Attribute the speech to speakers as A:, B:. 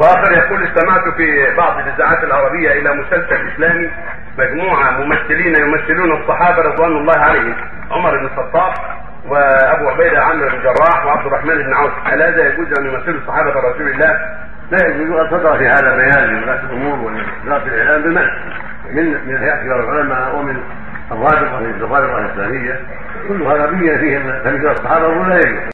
A: وآخر يقول استمعت في بعض الإذاعات العربية إلى مسلسل إسلامي مجموعة ممثلين يمثلون الصحابة رضوان الله عليهم عمر بن الخطاب وأبو عبيدة عمرو بن جراح وعبد الرحمن بن عوف. هل هذا يجوز أن يمثلوا صحابه رسول الله؟
B: لا يجوز ان تطرا في هذا بيان لولاة الأمور ولولاة الإعلام بالمنع من من هيئه كبار العلماء ومن الرابطه الرابطه الإسلامية. كل هذا بين فيه ان تمثيل الصحابه لا يجوز.